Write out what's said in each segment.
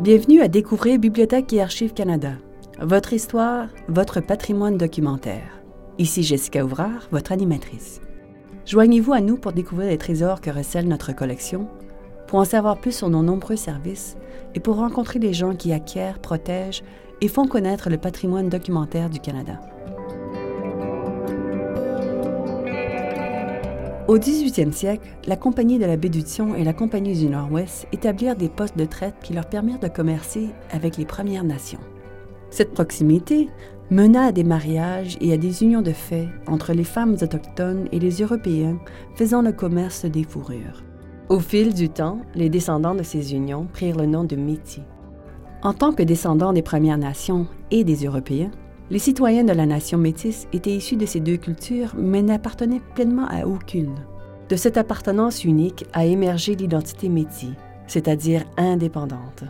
Bienvenue à découvrir Bibliothèque et Archives Canada. Votre histoire, votre patrimoine documentaire. Ici Jessica Ouvrard, votre animatrice. Joignez-vous à nous pour découvrir les trésors que recèle notre collection, pour en savoir plus sur nos nombreux services et pour rencontrer les gens qui acquièrent, protègent et font connaître le patrimoine documentaire du Canada. Au 18e siècle, la Compagnie de la baie d'Hudson et la Compagnie du Nord-Ouest établirent des postes de traite qui leur permirent de commercer avec les Premières Nations. Cette proximité mena à des mariages et à des unions de fait entre les femmes autochtones et les Européens faisant le commerce des fourrures. Au fil du temps, les descendants de ces unions prirent le nom de Métis. En tant que descendants des Premières Nations et des Européens, les citoyens de la nation métisse étaient issus de ces deux cultures, mais n'appartenaient pleinement à aucune. De cette appartenance unique a émergé l'identité métis, c'est-à-dire indépendante.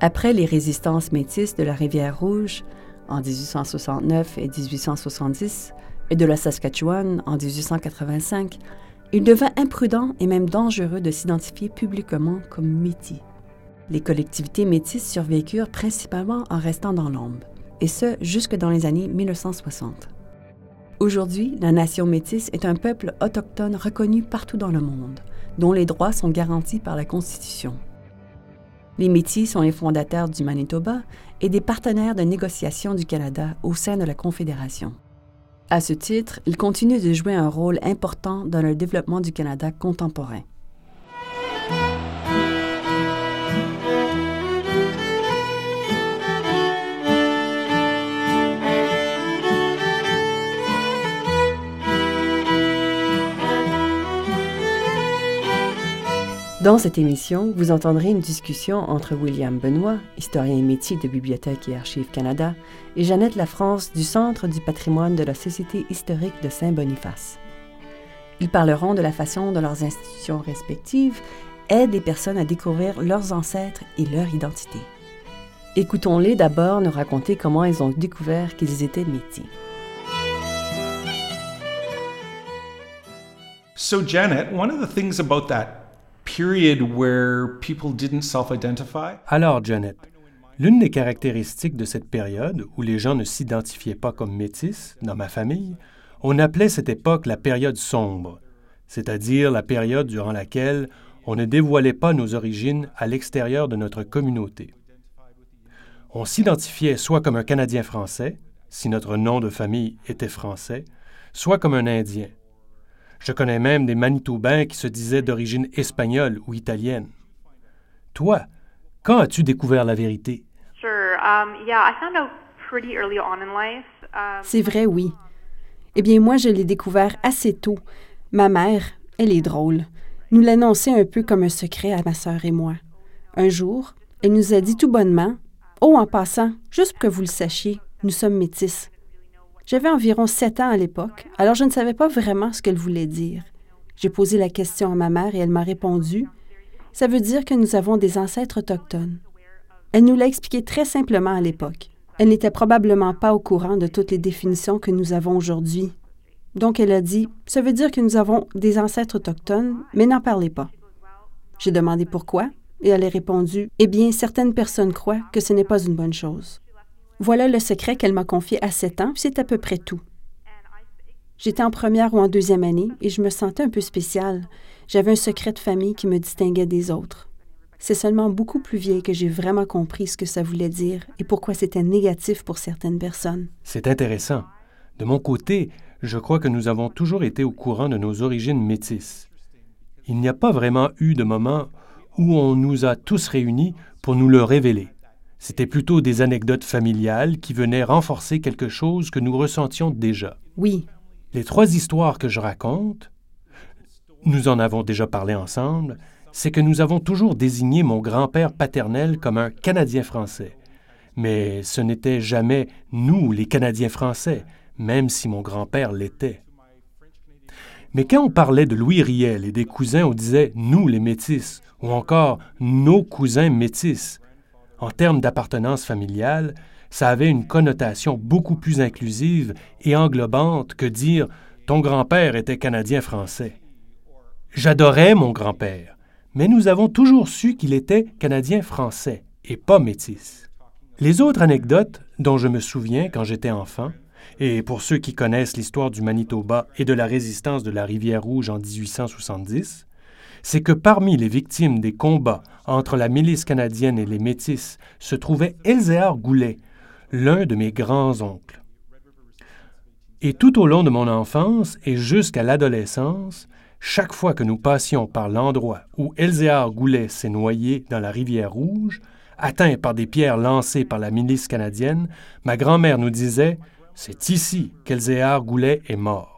Après les résistances métisses de la Rivière Rouge en 1869 et 1870 et de la Saskatchewan en 1885, il devint imprudent et même dangereux de s'identifier publiquement comme métis. Les collectivités métisses survécurent principalement en restant dans l'ombre et ce jusque dans les années 1960. Aujourd'hui, la nation métisse est un peuple autochtone reconnu partout dans le monde, dont les droits sont garantis par la Constitution. Les Métis sont les fondateurs du Manitoba et des partenaires de négociation du Canada au sein de la Confédération. À ce titre, ils continuent de jouer un rôle important dans le développement du Canada contemporain. Dans cette émission, vous entendrez une discussion entre William Benoît, historien et métier de Bibliothèque et Archives Canada, et Jeannette Lafrance du Centre du patrimoine de la Société historique de Saint-Boniface. Ils parleront de la façon dont leurs institutions respectives aident les personnes à découvrir leurs ancêtres et leur identité. Écoutons-les d'abord nous raconter comment ils ont découvert qu'ils étaient métiers. So, Janet, one of the things about that alors, Janet, l'une des caractéristiques de cette période où les gens ne s'identifiaient pas comme métis dans ma famille, on appelait cette époque la période sombre, c'est-à-dire la période durant laquelle on ne dévoilait pas nos origines à l'extérieur de notre communauté. On s'identifiait soit comme un Canadien français, si notre nom de famille était français, soit comme un Indien, je connais même des Manitobains qui se disaient d'origine espagnole ou italienne. Toi, quand as-tu découvert la vérité? C'est vrai, oui. Eh bien, moi, je l'ai découvert assez tôt. Ma mère, elle est drôle, nous l'annonçait un peu comme un secret à ma sœur et moi. Un jour, elle nous a dit tout bonnement Oh, en passant, juste pour que vous le sachiez, nous sommes métis. J'avais environ sept ans à l'époque, alors je ne savais pas vraiment ce qu'elle voulait dire. J'ai posé la question à ma mère et elle m'a répondu Ça veut dire que nous avons des ancêtres autochtones. Elle nous l'a expliqué très simplement à l'époque. Elle n'était probablement pas au courant de toutes les définitions que nous avons aujourd'hui. Donc elle a dit Ça veut dire que nous avons des ancêtres autochtones, mais n'en parlez pas. J'ai demandé pourquoi et elle a répondu Eh bien, certaines personnes croient que ce n'est pas une bonne chose. Voilà le secret qu'elle m'a confié à sept ans, c'est à peu près tout. J'étais en première ou en deuxième année et je me sentais un peu spéciale. J'avais un secret de famille qui me distinguait des autres. C'est seulement beaucoup plus vieille que j'ai vraiment compris ce que ça voulait dire et pourquoi c'était négatif pour certaines personnes. C'est intéressant. De mon côté, je crois que nous avons toujours été au courant de nos origines métisses. Il n'y a pas vraiment eu de moment où on nous a tous réunis pour nous le révéler. C'était plutôt des anecdotes familiales qui venaient renforcer quelque chose que nous ressentions déjà. Oui. Les trois histoires que je raconte, nous en avons déjà parlé ensemble, c'est que nous avons toujours désigné mon grand-père paternel comme un Canadien français. Mais ce n'était jamais nous, les Canadiens français, même si mon grand-père l'était. Mais quand on parlait de Louis Riel et des cousins, on disait nous, les métis, ou encore nos cousins métis. En termes d'appartenance familiale, ça avait une connotation beaucoup plus inclusive et englobante que dire ton grand-père était canadien-français. J'adorais mon grand-père, mais nous avons toujours su qu'il était canadien-français et pas métisse. Les autres anecdotes dont je me souviens quand j'étais enfant, et pour ceux qui connaissent l'histoire du Manitoba et de la résistance de la rivière Rouge en 1870, c'est que parmi les victimes des combats entre la milice canadienne et les Métis se trouvait Elzéar Goulet, l'un de mes grands-oncles. Et tout au long de mon enfance et jusqu'à l'adolescence, chaque fois que nous passions par l'endroit où Elzéar Goulet s'est noyé dans la rivière Rouge, atteint par des pierres lancées par la milice canadienne, ma grand-mère nous disait C'est ici qu'Elzéar Goulet est mort.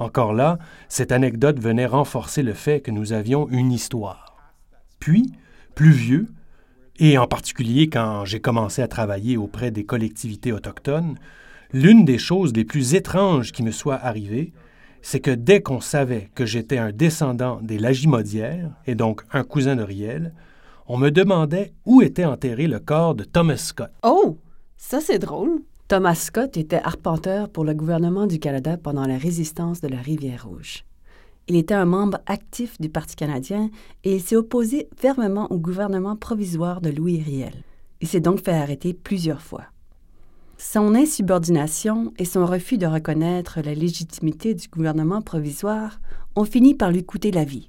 Encore là, cette anecdote venait renforcer le fait que nous avions une histoire. Puis, plus vieux, et en particulier quand j'ai commencé à travailler auprès des collectivités autochtones, l'une des choses les plus étranges qui me soit arrivée, c'est que dès qu'on savait que j'étais un descendant des Lagimodières, et donc un cousin de Riel, on me demandait où était enterré le corps de Thomas Scott. Oh, ça c'est drôle. Thomas Scott était arpenteur pour le gouvernement du Canada pendant la résistance de la Rivière-Rouge. Il était un membre actif du Parti canadien et il s'est opposé fermement au gouvernement provisoire de Louis Riel. Il s'est donc fait arrêter plusieurs fois. Son insubordination et son refus de reconnaître la légitimité du gouvernement provisoire ont fini par lui coûter la vie.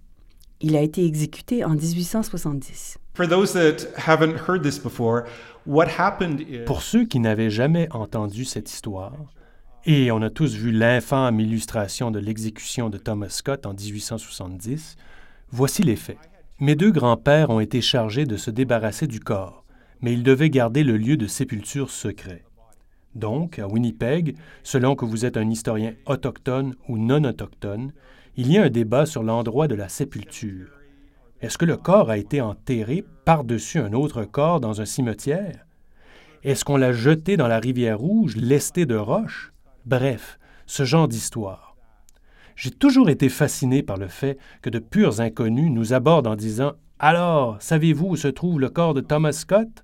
Il a été exécuté en 1870. Pour ceux qui n'avaient jamais entendu cette histoire, et on a tous vu l'infâme illustration de l'exécution de Thomas Scott en 1870, voici les faits. Mes deux grands-pères ont été chargés de se débarrasser du corps, mais ils devaient garder le lieu de sépulture secret. Donc, à Winnipeg, selon que vous êtes un historien autochtone ou non autochtone, il y a un débat sur l'endroit de la sépulture. Est-ce que le corps a été enterré par-dessus un autre corps dans un cimetière? Est-ce qu'on l'a jeté dans la rivière rouge, lesté de roches? Bref, ce genre d'histoire. J'ai toujours été fasciné par le fait que de purs inconnus nous abordent en disant Alors, savez-vous où se trouve le corps de Thomas Scott?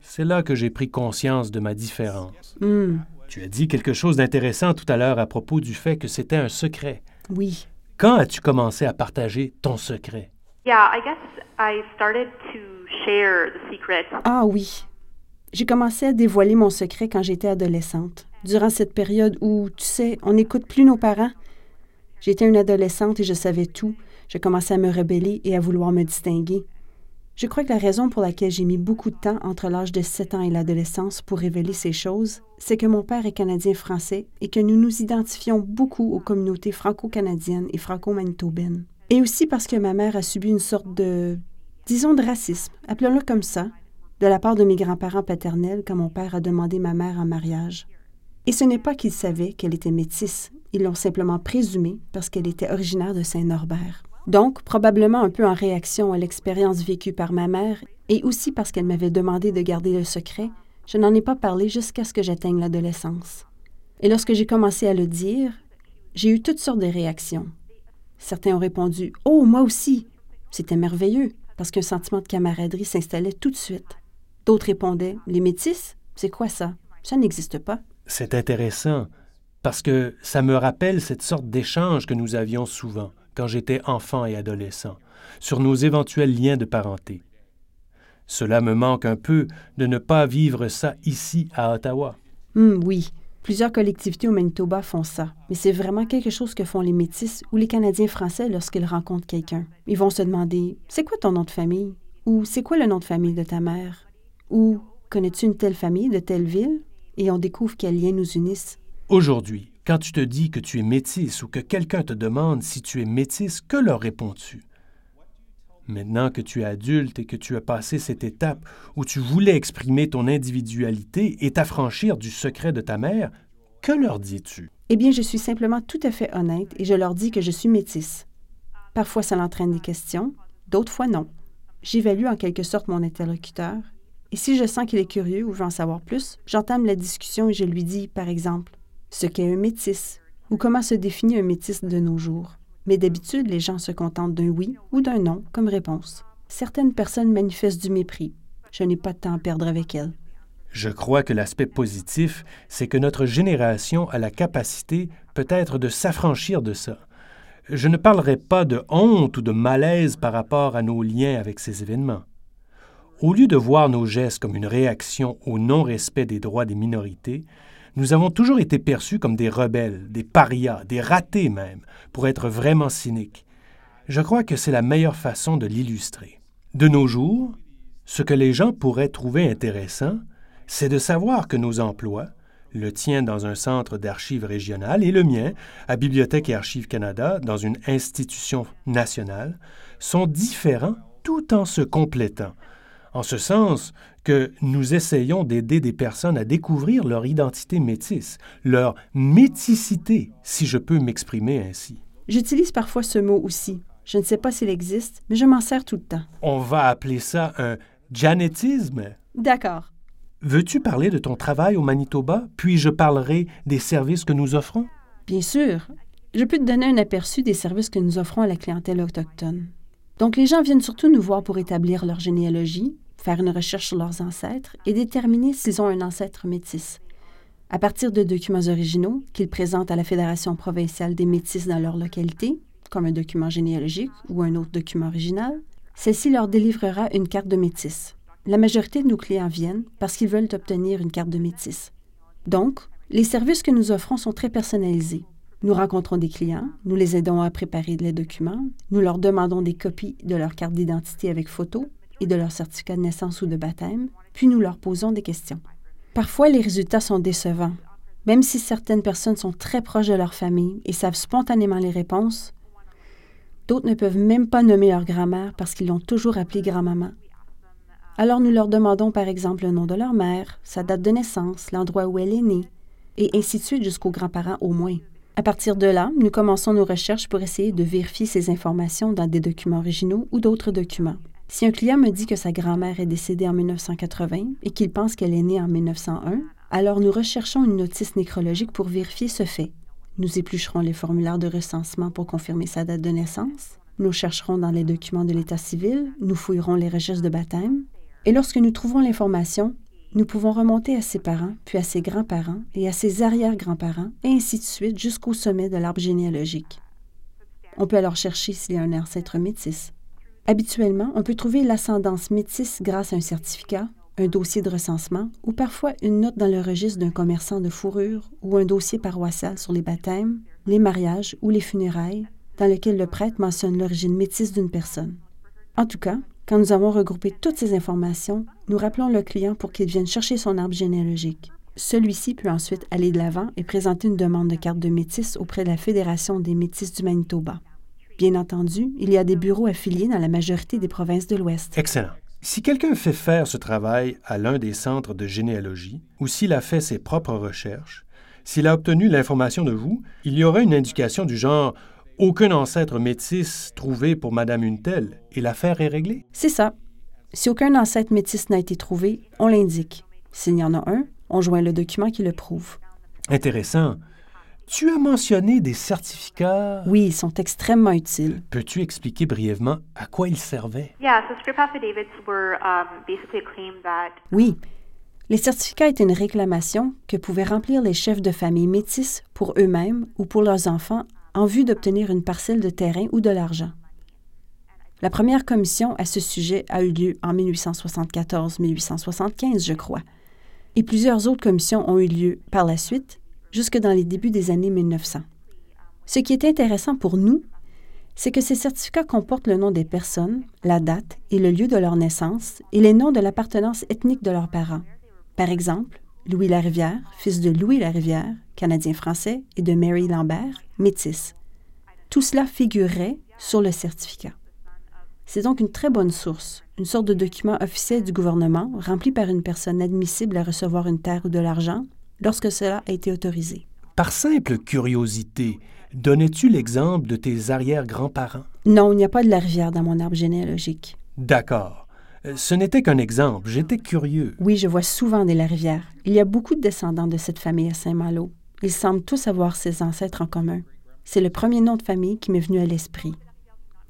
C'est là que j'ai pris conscience de ma différence. Hmm. Tu as dit quelque chose d'intéressant tout à l'heure à propos du fait que c'était un secret. Oui. Quand as-tu commencé à partager ton secret? Ah oui. J'ai commencé à dévoiler mon secret quand j'étais adolescente, durant cette période où, tu sais, on n'écoute plus nos parents. J'étais une adolescente et je savais tout. J'ai commencé à me rebeller et à vouloir me distinguer. Je crois que la raison pour laquelle j'ai mis beaucoup de temps entre l'âge de 7 ans et l'adolescence pour révéler ces choses, c'est que mon père est canadien-français et que nous nous identifions beaucoup aux communautés franco-canadiennes et franco-manitobaines. Et aussi parce que ma mère a subi une sorte de, disons, de racisme, appelons-le comme ça, de la part de mes grands-parents paternels quand mon père a demandé ma mère en mariage. Et ce n'est pas qu'ils savaient qu'elle était métisse, ils l'ont simplement présumé parce qu'elle était originaire de Saint-Norbert. Donc, probablement un peu en réaction à l'expérience vécue par ma mère et aussi parce qu'elle m'avait demandé de garder le secret, je n'en ai pas parlé jusqu'à ce que j'atteigne l'adolescence. Et lorsque j'ai commencé à le dire, j'ai eu toutes sortes de réactions. Certains ont répondu Oh, moi aussi C'était merveilleux, parce qu'un sentiment de camaraderie s'installait tout de suite. D'autres répondaient Les métis C'est quoi ça? Ça n'existe pas. C'est intéressant, parce que ça me rappelle cette sorte d'échange que nous avions souvent quand j'étais enfant et adolescent, sur nos éventuels liens de parenté. Cela me manque un peu de ne pas vivre ça ici à Ottawa. Hum, oui, plusieurs collectivités au Manitoba font ça, mais c'est vraiment quelque chose que font les Métis ou les Canadiens français lorsqu'ils rencontrent quelqu'un. Ils vont se demander C'est quoi ton nom de famille? Ou c'est quoi le nom de famille de ta mère? Ou connais-tu une telle famille de telle ville? Et on découvre quels liens nous unissent. Aujourd'hui, quand tu te dis que tu es métisse ou que quelqu'un te demande si tu es métisse, que leur réponds-tu? Maintenant que tu es adulte et que tu as passé cette étape où tu voulais exprimer ton individualité et t'affranchir du secret de ta mère, que leur dis-tu? Eh bien, je suis simplement tout à fait honnête et je leur dis que je suis métisse. Parfois, ça l'entraîne des questions, d'autres fois non. J'évalue en quelque sorte mon interlocuteur, et si je sens qu'il est curieux ou veut en savoir plus, j'entame la discussion et je lui dis, par exemple, ce qu'est un métis ou comment se définit un métis de nos jours. Mais d'habitude, les gens se contentent d'un oui ou d'un non comme réponse. Certaines personnes manifestent du mépris. Je n'ai pas de temps à perdre avec elles. Je crois que l'aspect positif, c'est que notre génération a la capacité peut-être de s'affranchir de ça. Je ne parlerai pas de honte ou de malaise par rapport à nos liens avec ces événements. Au lieu de voir nos gestes comme une réaction au non-respect des droits des minorités, nous avons toujours été perçus comme des rebelles, des parias, des ratés même, pour être vraiment cyniques. Je crois que c'est la meilleure façon de l'illustrer. De nos jours, ce que les gens pourraient trouver intéressant, c'est de savoir que nos emplois, le tien dans un centre d'archives régional et le mien à Bibliothèque et Archives Canada dans une institution nationale, sont différents tout en se complétant, en ce sens que nous essayons d'aider des personnes à découvrir leur identité métisse, leur méticité, si je peux m'exprimer ainsi. J'utilise parfois ce mot aussi. Je ne sais pas s'il existe, mais je m'en sers tout le temps. On va appeler ça un janétisme. D'accord. Veux-tu parler de ton travail au Manitoba, puis je parlerai des services que nous offrons? Bien sûr. Je peux te donner un aperçu des services que nous offrons à la clientèle autochtone. Donc, les gens viennent surtout nous voir pour établir leur généalogie, faire une recherche sur leurs ancêtres et déterminer s'ils ont un ancêtre métis. À partir de documents originaux qu'ils présentent à la Fédération provinciale des métis dans leur localité, comme un document généalogique ou un autre document original, celle-ci leur délivrera une carte de métis. La majorité de nos clients viennent parce qu'ils veulent obtenir une carte de métis. Donc, les services que nous offrons sont très personnalisés. Nous rencontrons des clients, nous les aidons à préparer les documents, nous leur demandons des copies de leur carte d'identité avec photo et de leur certificat de naissance ou de baptême, puis nous leur posons des questions. Parfois, les résultats sont décevants. Même si certaines personnes sont très proches de leur famille et savent spontanément les réponses, d'autres ne peuvent même pas nommer leur grand-mère parce qu'ils l'ont toujours appelée grand-maman alors nous leur demandons par exemple le nom de leur mère, sa date de naissance, l'endroit où elle est née, et ainsi de suite jusqu'aux grands-parents au moins. À partir de là, nous commençons nos recherches pour essayer de vérifier ces informations dans des documents originaux ou d'autres documents. Si un client me dit que sa grand-mère est décédée en 1980 et qu'il pense qu'elle est née en 1901, alors nous recherchons une notice nécrologique pour vérifier ce fait. Nous éplucherons les formulaires de recensement pour confirmer sa date de naissance. Nous chercherons dans les documents de l'état civil, nous fouillerons les registres de baptême, et lorsque nous trouvons l'information, nous pouvons remonter à ses parents, puis à ses grands-parents et à ses arrière-grands-parents, et ainsi de suite jusqu'au sommet de l'arbre généalogique. On peut alors chercher s'il y a un ancêtre métis. Habituellement, on peut trouver l'ascendance métisse grâce à un certificat, un dossier de recensement ou parfois une note dans le registre d'un commerçant de fourrure ou un dossier paroissial sur les baptêmes, les mariages ou les funérailles, dans lequel le prêtre mentionne l'origine métisse d'une personne. En tout cas, quand nous avons regroupé toutes ces informations, nous rappelons le client pour qu'il vienne chercher son arbre généalogique. Celui-ci peut ensuite aller de l'avant et présenter une demande de carte de métis auprès de la Fédération des métis du Manitoba. Bien entendu, il y a des bureaux affiliés dans la majorité des provinces de l'Ouest. Excellent. Si quelqu'un fait faire ce travail à l'un des centres de généalogie, ou s'il a fait ses propres recherches, s'il a obtenu l'information de vous, il y aura une indication du genre aucun ancêtre métis trouvé pour Madame une telle et l'affaire est réglée? C'est ça. Si aucun ancêtre métis n'a été trouvé, on l'indique. S'il y en a un, on joint le document qui le prouve. Intéressant. Tu as mentionné des certificats. Oui, ils sont extrêmement utiles. Peux-tu expliquer brièvement à quoi ils servaient? Oui. Les certificats étaient une réclamation que pouvaient remplir les chefs de famille métis pour eux-mêmes ou pour leurs enfants en vue d'obtenir une parcelle de terrain ou de l'argent. La première commission à ce sujet a eu lieu en 1874-1875, je crois, et plusieurs autres commissions ont eu lieu par la suite, jusque dans les débuts des années 1900. Ce qui est intéressant pour nous, c'est que ces certificats comportent le nom des personnes, la date et le lieu de leur naissance et les noms de l'appartenance ethnique de leurs parents. Par exemple, Louis Larivière, fils de Louis Larivière, Canadien-Français, et de Mary Lambert, métis. Tout cela figurerait sur le certificat. C'est donc une très bonne source, une sorte de document officiel du gouvernement rempli par une personne admissible à recevoir une terre ou de l'argent lorsque cela a été autorisé. Par simple curiosité, donnais-tu l'exemple de tes arrière-grands-parents? Non, il n'y a pas de la rivière dans mon arbre généalogique. D'accord. Euh, ce n'était qu'un exemple, j'étais curieux. Oui, je vois souvent des Larivière. Il y a beaucoup de descendants de cette famille à Saint-Malo. Ils semblent tous avoir ses ancêtres en commun. C'est le premier nom de famille qui m'est venu à l'esprit.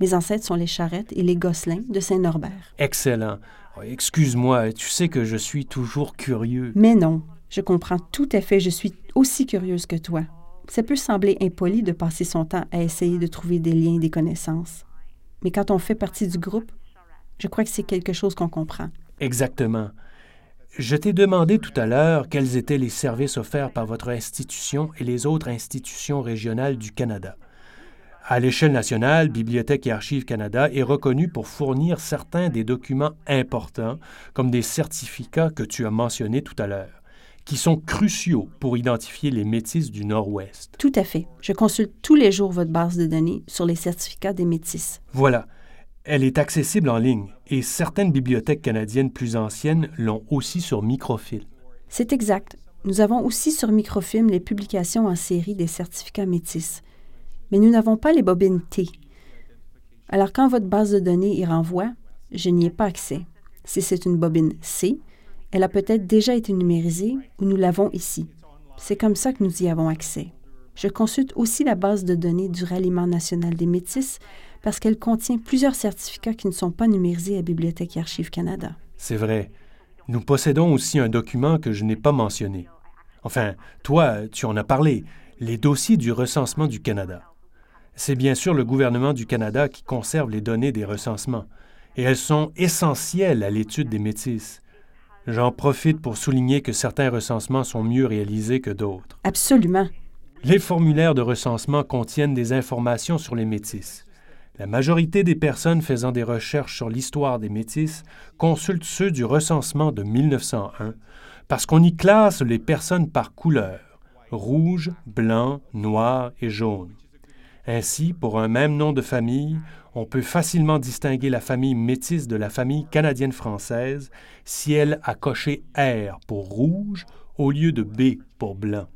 Mes ancêtres sont les Charrettes et les Gosselins de Saint-Norbert. Excellent. Oh, excuse-moi, tu sais que je suis toujours curieux. Mais non, je comprends tout à fait, je suis aussi curieuse que toi. Ça peut sembler impoli de passer son temps à essayer de trouver des liens et des connaissances. Mais quand on fait partie du groupe, je crois que c'est quelque chose qu'on comprend. Exactement. Je t'ai demandé tout à l'heure quels étaient les services offerts par votre institution et les autres institutions régionales du Canada. À l'échelle nationale, Bibliothèque et Archives Canada est reconnue pour fournir certains des documents importants, comme des certificats que tu as mentionnés tout à l'heure, qui sont cruciaux pour identifier les métis du Nord-Ouest. Tout à fait. Je consulte tous les jours votre base de données sur les certificats des métis. Voilà. Elle est accessible en ligne et certaines bibliothèques canadiennes plus anciennes l'ont aussi sur microfilm. C'est exact. Nous avons aussi sur microfilm les publications en série des certificats métis. Mais nous n'avons pas les bobines T. Alors quand votre base de données y renvoie, je n'y ai pas accès. Si c'est une bobine C, elle a peut-être déjà été numérisée ou nous l'avons ici. C'est comme ça que nous y avons accès. Je consulte aussi la base de données du Ralliement national des Métis parce qu'elle contient plusieurs certificats qui ne sont pas numérisés à Bibliothèque et Archives Canada. C'est vrai. Nous possédons aussi un document que je n'ai pas mentionné. Enfin, toi, tu en as parlé, les dossiers du recensement du Canada. C'est bien sûr le gouvernement du Canada qui conserve les données des recensements, et elles sont essentielles à l'étude des métis. J'en profite pour souligner que certains recensements sont mieux réalisés que d'autres. Absolument. Les formulaires de recensement contiennent des informations sur les métis. La majorité des personnes faisant des recherches sur l'histoire des Métis consultent ceux du recensement de 1901 parce qu'on y classe les personnes par couleur, rouge, blanc, noir et jaune. Ainsi, pour un même nom de famille, on peut facilement distinguer la famille métisse de la famille canadienne-française si elle a coché R pour rouge au lieu de B pour blanc.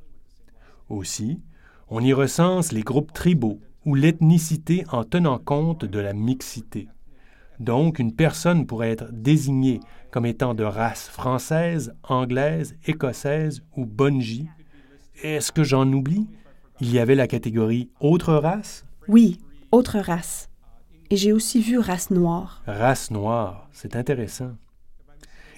Aussi, on y recense les groupes tribaux, ou l'ethnicité en tenant compte de la mixité. Donc, une personne pourrait être désignée comme étant de race française, anglaise, écossaise ou bonji. Est-ce que j'en oublie? Il y avait la catégorie autre race? Oui, autre race. Et j'ai aussi vu race noire. Race noire, c'est intéressant.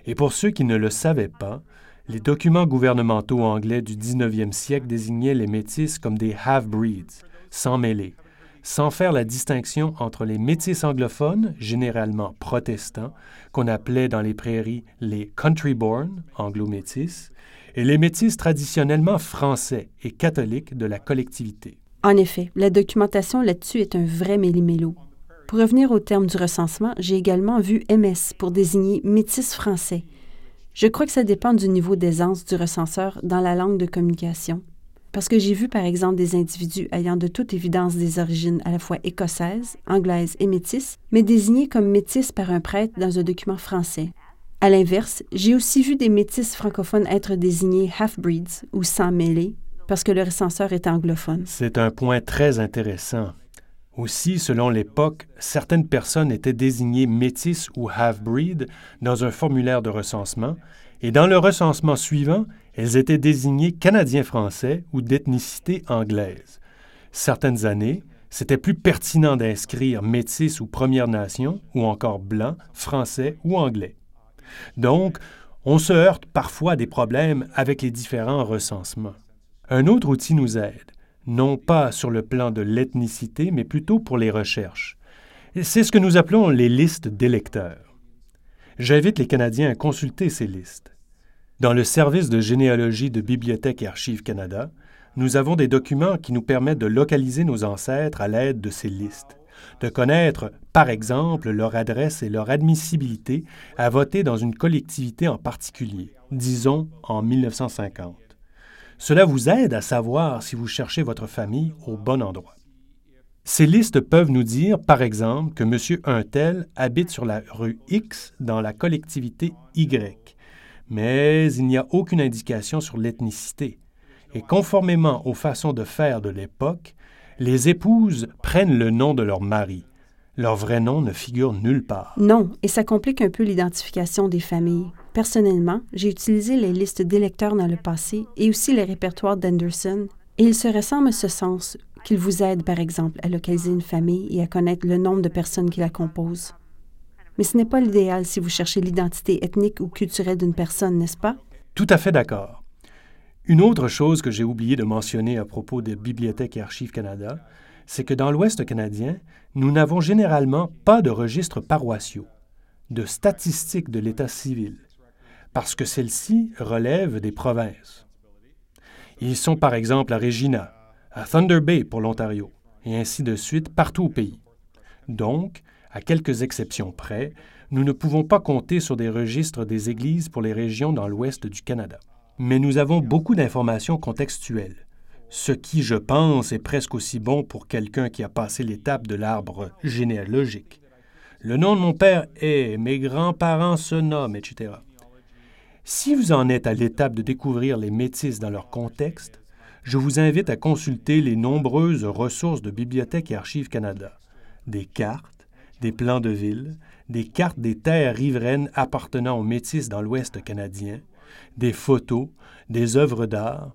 Et pour ceux qui ne le savaient pas, les documents gouvernementaux anglais du 19e siècle désignaient les métis comme des half-breeds, sans mêler, sans faire la distinction entre les métis anglophones, généralement protestants, qu'on appelait dans les prairies les country-born, anglo-métis, et les métis traditionnellement français et catholiques de la collectivité. En effet, la documentation là-dessus est un vrai méli-mélo. Pour revenir au terme du recensement, j'ai également vu MS pour désigner métis français. Je crois que ça dépend du niveau d'aisance du recenseur dans la langue de communication. Parce que j'ai vu, par exemple, des individus ayant de toute évidence des origines à la fois écossaises, anglaises et métisses, mais désignés comme métis par un prêtre dans un document français. À l'inverse, j'ai aussi vu des métis francophones être désignés half-breeds ou sans mêlée, parce que le recenseur est anglophone. C'est un point très intéressant. Aussi, selon l'époque, certaines personnes étaient désignées métis ou half-breed dans un formulaire de recensement, et dans le recensement suivant, elles étaient désignées Canadiens-Français ou d'ethnicité anglaise. Certaines années, c'était plus pertinent d'inscrire Métis ou Première Nation, ou encore Blanc, Français ou Anglais. Donc, on se heurte parfois à des problèmes avec les différents recensements. Un autre outil nous aide, non pas sur le plan de l'ethnicité, mais plutôt pour les recherches. C'est ce que nous appelons les listes d'électeurs. J'invite les Canadiens à consulter ces listes. Dans le service de généalogie de Bibliothèque et Archives Canada, nous avons des documents qui nous permettent de localiser nos ancêtres à l'aide de ces listes, de connaître, par exemple, leur adresse et leur admissibilité à voter dans une collectivité en particulier, disons en 1950. Cela vous aide à savoir si vous cherchez votre famille au bon endroit. Ces listes peuvent nous dire, par exemple, que M. Untel habite sur la rue X dans la collectivité Y mais il n'y a aucune indication sur l'ethnicité. Et conformément aux façons de faire de l'époque, les épouses prennent le nom de leur mari. Leur vrai nom ne figure nulle part. Non, et ça complique un peu l'identification des familles. Personnellement, j'ai utilisé les listes d'électeurs dans le passé et aussi les répertoires d'Anderson, et il se ressemble à ce sens qu'ils vous aident, par exemple, à localiser une famille et à connaître le nombre de personnes qui la composent. Mais ce n'est pas l'idéal si vous cherchez l'identité ethnique ou culturelle d'une personne, n'est-ce pas? Tout à fait d'accord. Une autre chose que j'ai oublié de mentionner à propos de Bibliothèque et Archives Canada, c'est que dans l'Ouest canadien, nous n'avons généralement pas de registres paroissiaux. de statistiques de l'état civil, parce que celles-ci relèvent des provinces. Ils sont par exemple à Regina, à Thunder Bay pour l'Ontario, et ainsi de suite partout au pays. Donc, à quelques exceptions près, nous ne pouvons pas compter sur des registres des églises pour les régions dans l'ouest du Canada. Mais nous avons beaucoup d'informations contextuelles, ce qui, je pense, est presque aussi bon pour quelqu'un qui a passé l'étape de l'arbre généalogique. Le nom de mon père est, mes grands-parents se nomment, etc. Si vous en êtes à l'étape de découvrir les métis dans leur contexte, je vous invite à consulter les nombreuses ressources de Bibliothèque et Archives Canada, des cartes, des plans de ville, des cartes des terres riveraines appartenant aux Métis dans l'Ouest canadien, des photos, des œuvres d'art.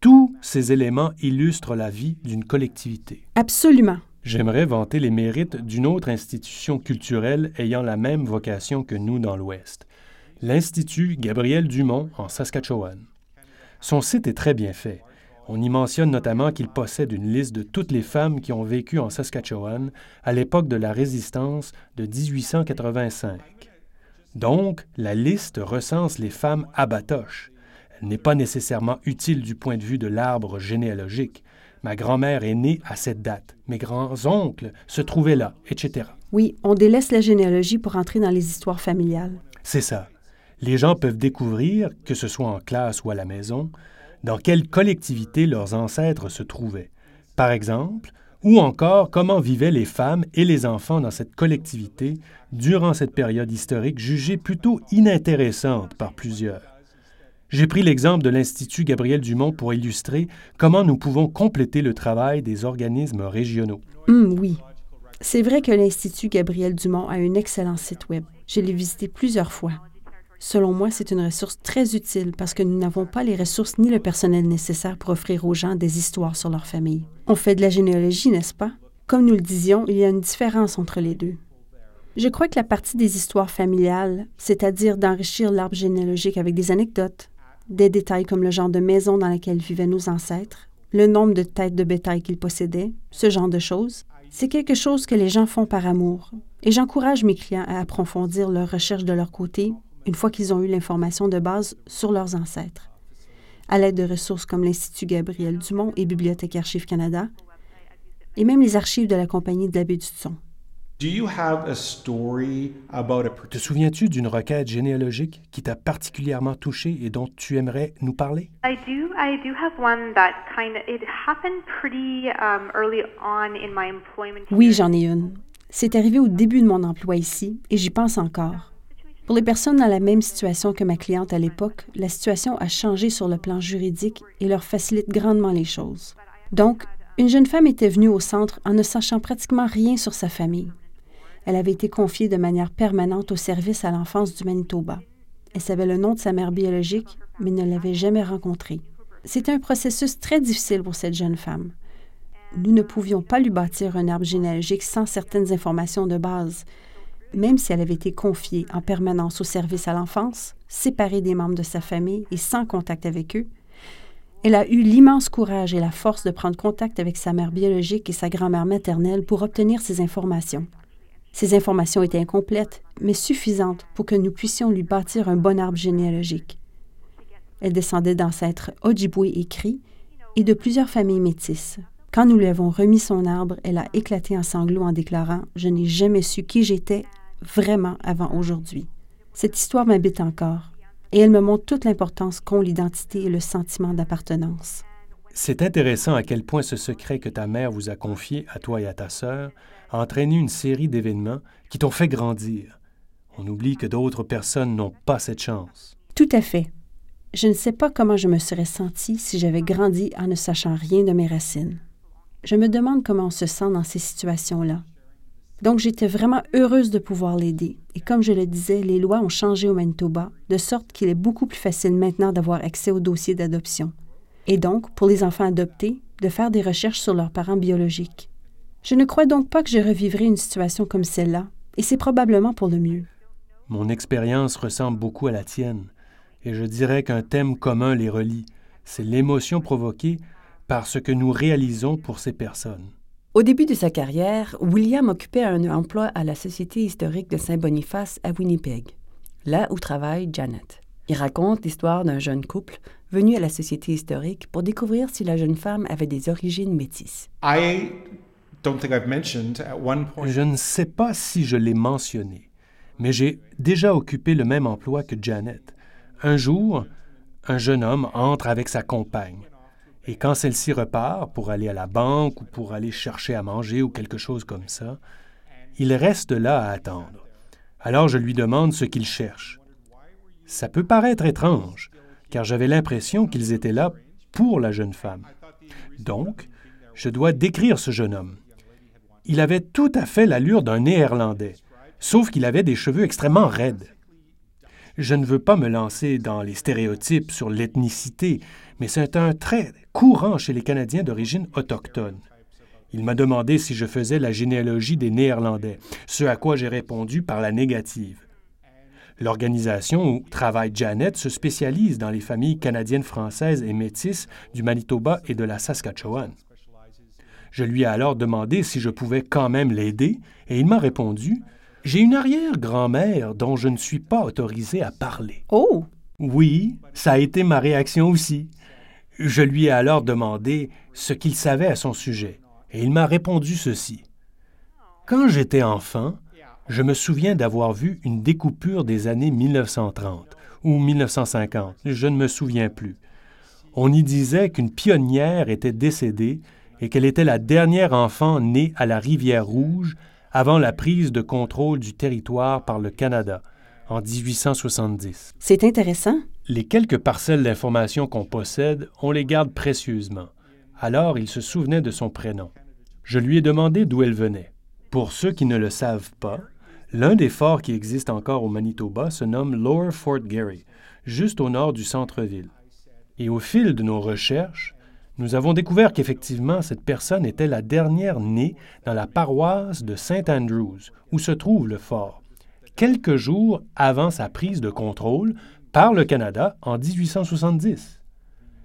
Tous ces éléments illustrent la vie d'une collectivité. Absolument. J'aimerais vanter les mérites d'une autre institution culturelle ayant la même vocation que nous dans l'Ouest, l'Institut Gabriel Dumont en Saskatchewan. Son site est très bien fait. On y mentionne notamment qu'il possède une liste de toutes les femmes qui ont vécu en Saskatchewan à l'époque de la résistance de 1885. Donc, la liste recense les femmes abatoches. Elle n'est pas nécessairement utile du point de vue de l'arbre généalogique. Ma grand-mère est née à cette date, mes grands-oncles se trouvaient là, etc. Oui, on délaisse la généalogie pour entrer dans les histoires familiales. C'est ça. Les gens peuvent découvrir, que ce soit en classe ou à la maison, dans quelle collectivité leurs ancêtres se trouvaient, par exemple, ou encore comment vivaient les femmes et les enfants dans cette collectivité durant cette période historique jugée plutôt inintéressante par plusieurs? J'ai pris l'exemple de l'Institut Gabriel Dumont pour illustrer comment nous pouvons compléter le travail des organismes régionaux. Hum, oui. C'est vrai que l'Institut Gabriel Dumont a un excellent site Web. Je l'ai visité plusieurs fois. Selon moi, c'est une ressource très utile parce que nous n'avons pas les ressources ni le personnel nécessaire pour offrir aux gens des histoires sur leur famille. On fait de la généalogie, n'est-ce pas? Comme nous le disions, il y a une différence entre les deux. Je crois que la partie des histoires familiales, c'est-à-dire d'enrichir l'arbre généalogique avec des anecdotes, des détails comme le genre de maison dans laquelle vivaient nos ancêtres, le nombre de têtes de bétail qu'ils possédaient, ce genre de choses, c'est quelque chose que les gens font par amour. Et j'encourage mes clients à approfondir leurs recherches de leur côté une fois qu'ils ont eu l'information de base sur leurs ancêtres. À l'aide de ressources comme l'Institut Gabriel Dumont et Bibliothèque Archives Canada, et même les archives de la Compagnie de la baie du Son. Te souviens-tu d'une requête généalogique qui t'a particulièrement touché et dont tu aimerais nous parler? Oui, j'en ai une. C'est arrivé au début de mon emploi ici et j'y pense encore. Pour les personnes dans la même situation que ma cliente à l'époque, la situation a changé sur le plan juridique et leur facilite grandement les choses. Donc, une jeune femme était venue au centre en ne sachant pratiquement rien sur sa famille. Elle avait été confiée de manière permanente au service à l'enfance du Manitoba. Elle savait le nom de sa mère biologique, mais ne l'avait jamais rencontrée. C'était un processus très difficile pour cette jeune femme. Nous ne pouvions pas lui bâtir un arbre généalogique sans certaines informations de base, même si elle avait été confiée en permanence au service à l'enfance, séparée des membres de sa famille et sans contact avec eux, elle a eu l'immense courage et la force de prendre contact avec sa mère biologique et sa grand-mère maternelle pour obtenir ces informations. Ces informations étaient incomplètes, mais suffisantes pour que nous puissions lui bâtir un bon arbre généalogique. Elle descendait d'ancêtres Ojibwe et Cri et de plusieurs familles métisses. Quand nous lui avons remis son arbre, elle a éclaté en sanglots en déclarant Je n'ai jamais su qui j'étais vraiment avant aujourd'hui. Cette histoire m'habite encore et elle me montre toute l'importance qu'ont l'identité et le sentiment d'appartenance. C'est intéressant à quel point ce secret que ta mère vous a confié à toi et à ta sœur a entraîné une série d'événements qui t'ont fait grandir. On oublie que d'autres personnes n'ont pas cette chance. Tout à fait. Je ne sais pas comment je me serais sentie si j'avais grandi en ne sachant rien de mes racines. Je me demande comment on se sent dans ces situations-là. Donc j'étais vraiment heureuse de pouvoir l'aider. Et comme je le disais, les lois ont changé au Manitoba, de sorte qu'il est beaucoup plus facile maintenant d'avoir accès au dossier d'adoption. Et donc, pour les enfants adoptés, de faire des recherches sur leurs parents biologiques. Je ne crois donc pas que je revivrai une situation comme celle-là, et c'est probablement pour le mieux. Mon expérience ressemble beaucoup à la tienne, et je dirais qu'un thème commun les relie, c'est l'émotion provoquée par ce que nous réalisons pour ces personnes. Au début de sa carrière, William occupait un emploi à la Société historique de Saint-Boniface à Winnipeg, là où travaille Janet. Il raconte l'histoire d'un jeune couple venu à la Société historique pour découvrir si la jeune femme avait des origines métisses. I don't think I've mentioned at one point. Je ne sais pas si je l'ai mentionné, mais j'ai déjà occupé le même emploi que Janet. Un jour, un jeune homme entre avec sa compagne. Et quand celle-ci repart pour aller à la banque ou pour aller chercher à manger ou quelque chose comme ça, il reste là à attendre. Alors je lui demande ce qu'il cherche. Ça peut paraître étrange, car j'avais l'impression qu'ils étaient là pour la jeune femme. Donc, je dois décrire ce jeune homme. Il avait tout à fait l'allure d'un Néerlandais, sauf qu'il avait des cheveux extrêmement raides. Je ne veux pas me lancer dans les stéréotypes sur l'ethnicité, mais c'est un trait courant chez les Canadiens d'origine autochtone. Il m'a demandé si je faisais la généalogie des Néerlandais, ce à quoi j'ai répondu par la négative. L'organisation où travaille Janet se spécialise dans les familles canadiennes françaises et métisses du Manitoba et de la Saskatchewan. Je lui ai alors demandé si je pouvais quand même l'aider, et il m'a répondu J'ai une arrière-grand-mère dont je ne suis pas autorisé à parler. Oh! Oui, ça a été ma réaction aussi. Je lui ai alors demandé ce qu'il savait à son sujet, et il m'a répondu ceci. Quand j'étais enfant, je me souviens d'avoir vu une découpure des années 1930 ou 1950, je ne me souviens plus. On y disait qu'une pionnière était décédée et qu'elle était la dernière enfant née à la rivière Rouge avant la prise de contrôle du territoire par le Canada en 1870. C'est intéressant. Les quelques parcelles d'informations qu'on possède, on les garde précieusement. Alors il se souvenait de son prénom. Je lui ai demandé d'où elle venait. Pour ceux qui ne le savent pas, l'un des forts qui existent encore au Manitoba se nomme Lower Fort Garry, juste au nord du centre-ville. Et au fil de nos recherches, nous avons découvert qu'effectivement cette personne était la dernière née dans la paroisse de St. Andrews, où se trouve le fort, quelques jours avant sa prise de contrôle par le Canada en 1870.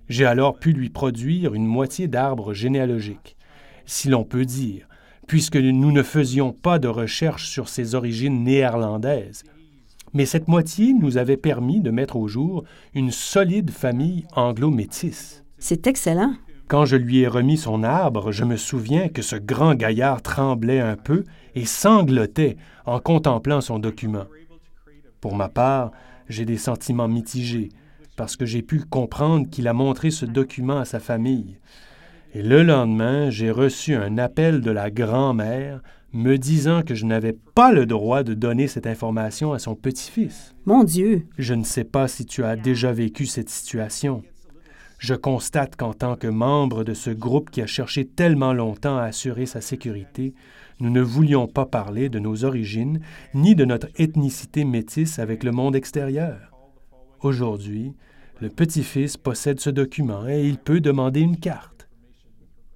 J'ai alors pu lui produire une moitié d'arbre généalogique, si l'on peut dire, puisque nous ne faisions pas de recherche sur ses origines néerlandaises. Mais cette moitié nous avait permis de mettre au jour une solide famille anglo-métisse. C'est excellent. Quand je lui ai remis son arbre, je me souviens que ce grand gaillard tremblait un peu et sanglotait en contemplant son document. Pour ma part, j'ai des sentiments mitigés, parce que j'ai pu comprendre qu'il a montré ce document à sa famille. Et le lendemain, j'ai reçu un appel de la grand-mère me disant que je n'avais pas le droit de donner cette information à son petit-fils. Mon Dieu. Je ne sais pas si tu as déjà vécu cette situation. Je constate qu'en tant que membre de ce groupe qui a cherché tellement longtemps à assurer sa sécurité, nous ne voulions pas parler de nos origines ni de notre ethnicité métisse avec le monde extérieur. Aujourd'hui, le petit-fils possède ce document et il peut demander une carte.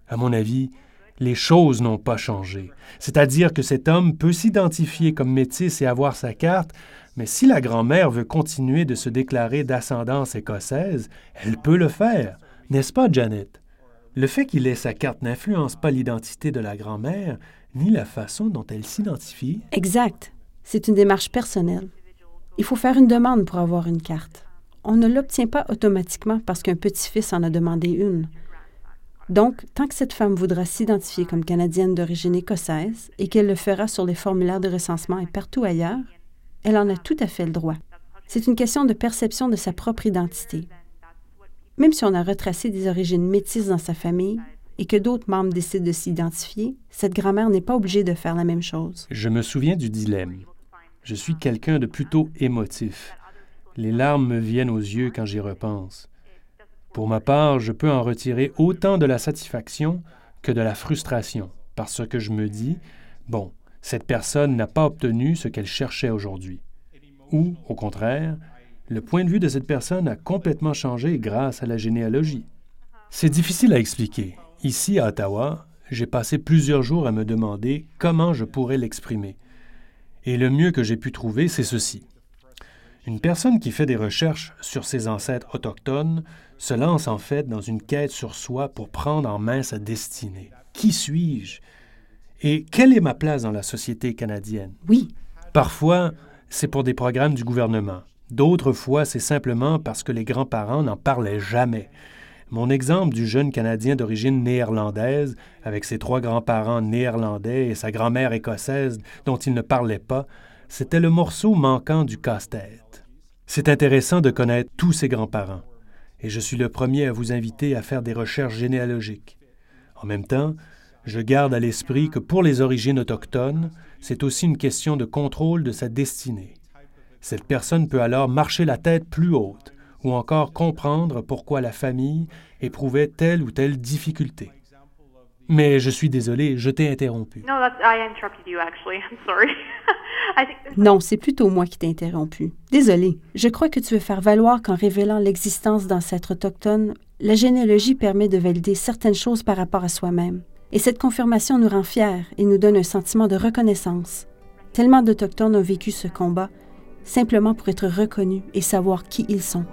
À mon avis, les choses n'ont pas changé. C'est-à-dire que cet homme peut s'identifier comme métis et avoir sa carte, mais si la grand-mère veut continuer de se déclarer d'ascendance écossaise, elle peut le faire, n'est-ce pas, Janet? Le fait qu'il ait sa carte n'influence pas l'identité de la grand-mère, ni la façon dont elle s'identifie. Exact. C'est une démarche personnelle. Il faut faire une demande pour avoir une carte. On ne l'obtient pas automatiquement parce qu'un petit-fils en a demandé une. Donc, tant que cette femme voudra s'identifier comme canadienne d'origine écossaise et qu'elle le fera sur les formulaires de recensement et partout ailleurs, elle en a tout à fait le droit. C'est une question de perception de sa propre identité. Même si on a retracé des origines métisses dans sa famille et que d'autres membres décident de s'identifier, cette grand-mère n'est pas obligée de faire la même chose. Je me souviens du dilemme. Je suis quelqu'un de plutôt émotif. Les larmes me viennent aux yeux quand j'y repense. Pour ma part, je peux en retirer autant de la satisfaction que de la frustration, parce que je me dis, bon, cette personne n'a pas obtenu ce qu'elle cherchait aujourd'hui. Ou, au contraire, le point de vue de cette personne a complètement changé grâce à la généalogie. C'est difficile à expliquer. Ici, à Ottawa, j'ai passé plusieurs jours à me demander comment je pourrais l'exprimer. Et le mieux que j'ai pu trouver, c'est ceci. Une personne qui fait des recherches sur ses ancêtres autochtones se lance en fait dans une quête sur soi pour prendre en main sa destinée. Qui suis-je? Et quelle est ma place dans la société canadienne? Oui, Parfois, c'est pour des programmes du gouvernement. D'autres fois, c'est simplement parce que les grands-parents n'en parlaient jamais. Mon exemple du jeune Canadien d'origine néerlandaise, avec ses trois grands-parents néerlandais et sa grand-mère écossaise dont il ne parlait pas, c'était le morceau manquant du casse-tête. C'est intéressant de connaître tous ses grands-parents, et je suis le premier à vous inviter à faire des recherches généalogiques. En même temps, je garde à l'esprit que pour les origines autochtones, c'est aussi une question de contrôle de sa destinée. Cette personne peut alors marcher la tête plus haute ou encore comprendre pourquoi la famille éprouvait telle ou telle difficulté. Mais je suis désolé, je t'ai interrompu. No, that's I interrupted you actually. I'm sorry. I think there's non, c'est plutôt moi qui t'ai interrompu. Désolée. Je crois que tu veux faire valoir qu'en révélant l'existence d'ancêtres autochtones, la généalogie permet de valider certaines choses par rapport à soi-même. Et cette confirmation nous rend fiers et nous donne un sentiment de reconnaissance. Tellement d'Autochtones ont vécu ce combat simplement pour être reconnus et savoir qui ils sont.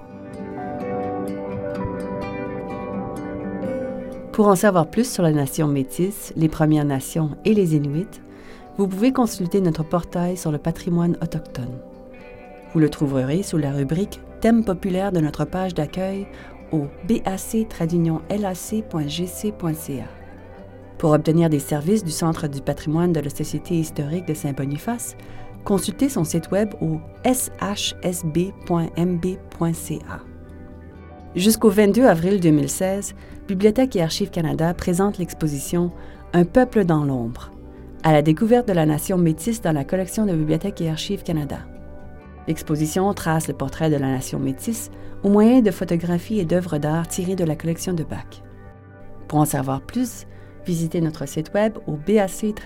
Pour en savoir plus sur la nation métisse, les Premières Nations et les Inuits, vous pouvez consulter notre portail sur le patrimoine autochtone. Vous le trouverez sous la rubrique Thème populaire de notre page d'accueil au bac-lac.gc.ca. Pour obtenir des services du Centre du patrimoine de la Société historique de Saint-Boniface, consultez son site web au shsb.mb.ca. Jusqu'au 22 avril 2016, Bibliothèque et Archives Canada présente l'exposition Un peuple dans l'ombre, à la découverte de la nation métisse dans la collection de Bibliothèque et Archives Canada. L'exposition trace le portrait de la nation métisse au moyen de photographies et d'œuvres d'art tirées de la collection de Bach. Pour en savoir plus, visitez notre site web au bac-lac.gc.ca.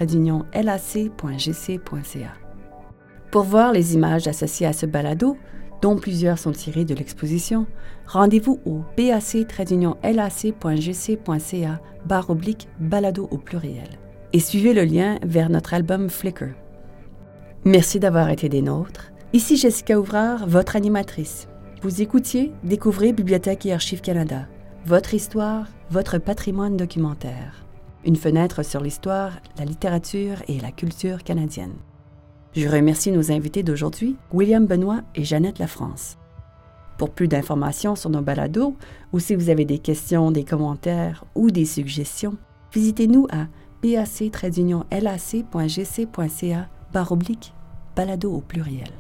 Pour voir les images associées à ce balado, dont plusieurs sont tirées de l'exposition, rendez-vous au bac-lac.gc.ca barre oblique balado au pluriel et suivez le lien vers notre album Flickr. Merci d'avoir été des nôtres. Ici Jessica Ouvrard, votre animatrice. Vous écoutiez Découvrez Bibliothèque et Archives Canada. Votre histoire, votre patrimoine documentaire. Une fenêtre sur l'histoire, la littérature et la culture canadienne. Je remercie nos invités d'aujourd'hui, William Benoît et Jeannette Lafrance. Pour plus d'informations sur nos balados ou si vous avez des questions, des commentaires ou des suggestions, visitez-nous à bac-lac.gc.ca balado au pluriel.